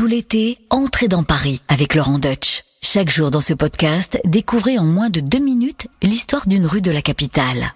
Tout l'été, entrez dans Paris avec Laurent Deutsch. Chaque jour dans ce podcast, découvrez en moins de deux minutes l'histoire d'une rue de la capitale.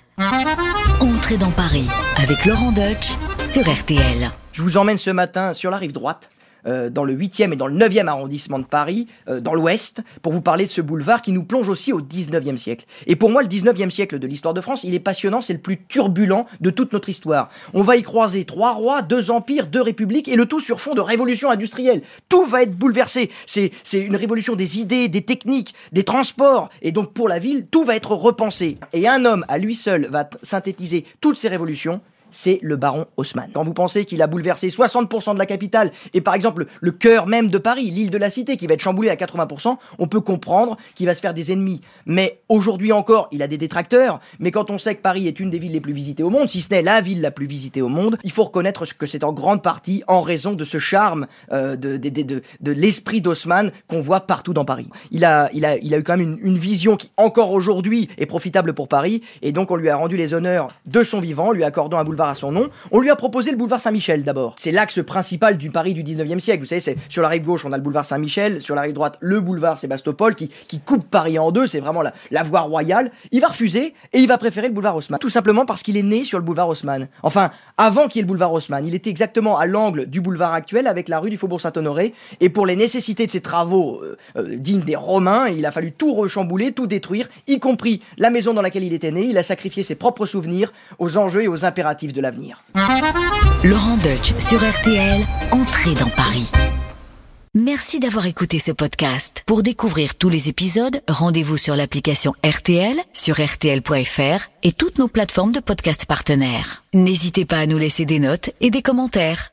Entrez dans Paris avec Laurent Deutsch sur RTL. Je vous emmène ce matin sur la rive droite, euh, dans le 8e et dans le 9e arrondissement de Paris, euh, dans l'ouest, pour vous parler de ce boulevard qui nous plonge aussi au 19e siècle. Et pour moi, le 19e siècle de l'histoire de France, il est passionnant, c'est le plus turbulent de toute notre histoire. On va y croiser trois rois, deux empires, deux républiques, et le tout sur fond de révolution industrielle. Tout va être bouleversé. C'est une révolution des idées, des techniques, des transports, et donc pour la ville, tout va être repensé. Et un homme, à lui seul, va synthétiser toutes ces révolutions, c'est le baron Haussmann. Quand vous pensez qu'il a bouleversé 60% de la capitale et par exemple le cœur même de Paris, l'île de la Cité qui va être chamboulée à 80%, on peut comprendre qu'il va se faire des ennemis. Mais aujourd'hui encore, il a des détracteurs, mais quand on sait que Paris est une des villes les plus visitées au monde, si ce n'est la ville la plus visitée au monde, il faut reconnaître que c'est en grande partie en raison de ce charme euh, de, l'esprit d'Haussmann qu'on voit partout dans Paris. Il a eu quand même une, une vision qui encore aujourd'hui est profitable pour Paris et donc on lui a rendu les honneurs de son vivant, lui accordant un boulevard à son nom. On lui a proposé le boulevard Saint-Michel d'abord. C'est l'axe principal du Paris du 19e siècle. Vous savez, c'est sur la rive gauche, on a le boulevard Saint-Michel, sur la rive droite, le boulevard Sébastopol qui, coupe Paris en deux. C'est vraiment la, la voie royale. Il va refuser et il va préférer le boulevard Haussmann. Tout simplement parce qu'il est né sur le boulevard Haussmann. Enfin, avant qu'il y ait le boulevard Haussmann, il était exactement à l'angle du boulevard actuel avec la rue du Faubourg Saint-Honoré. Et pour les nécessités de ses travaux euh, euh, dignes des Romains, il a fallu tout rechambouler, tout détruire, y compris la maison dans laquelle il était né. Il a sacrifié ses propres souvenirs aux enjeux et aux impératifs Laurent Deutsch sur RTL, entrez dans Paris. Merci d'avoir écouté ce podcast. Pour découvrir tous les épisodes, rendez-vous sur l'application RTL, sur rtl.fr et toutes nos plateformes de podcast partenaires. N'hésitez pas à nous laisser des notes et des commentaires.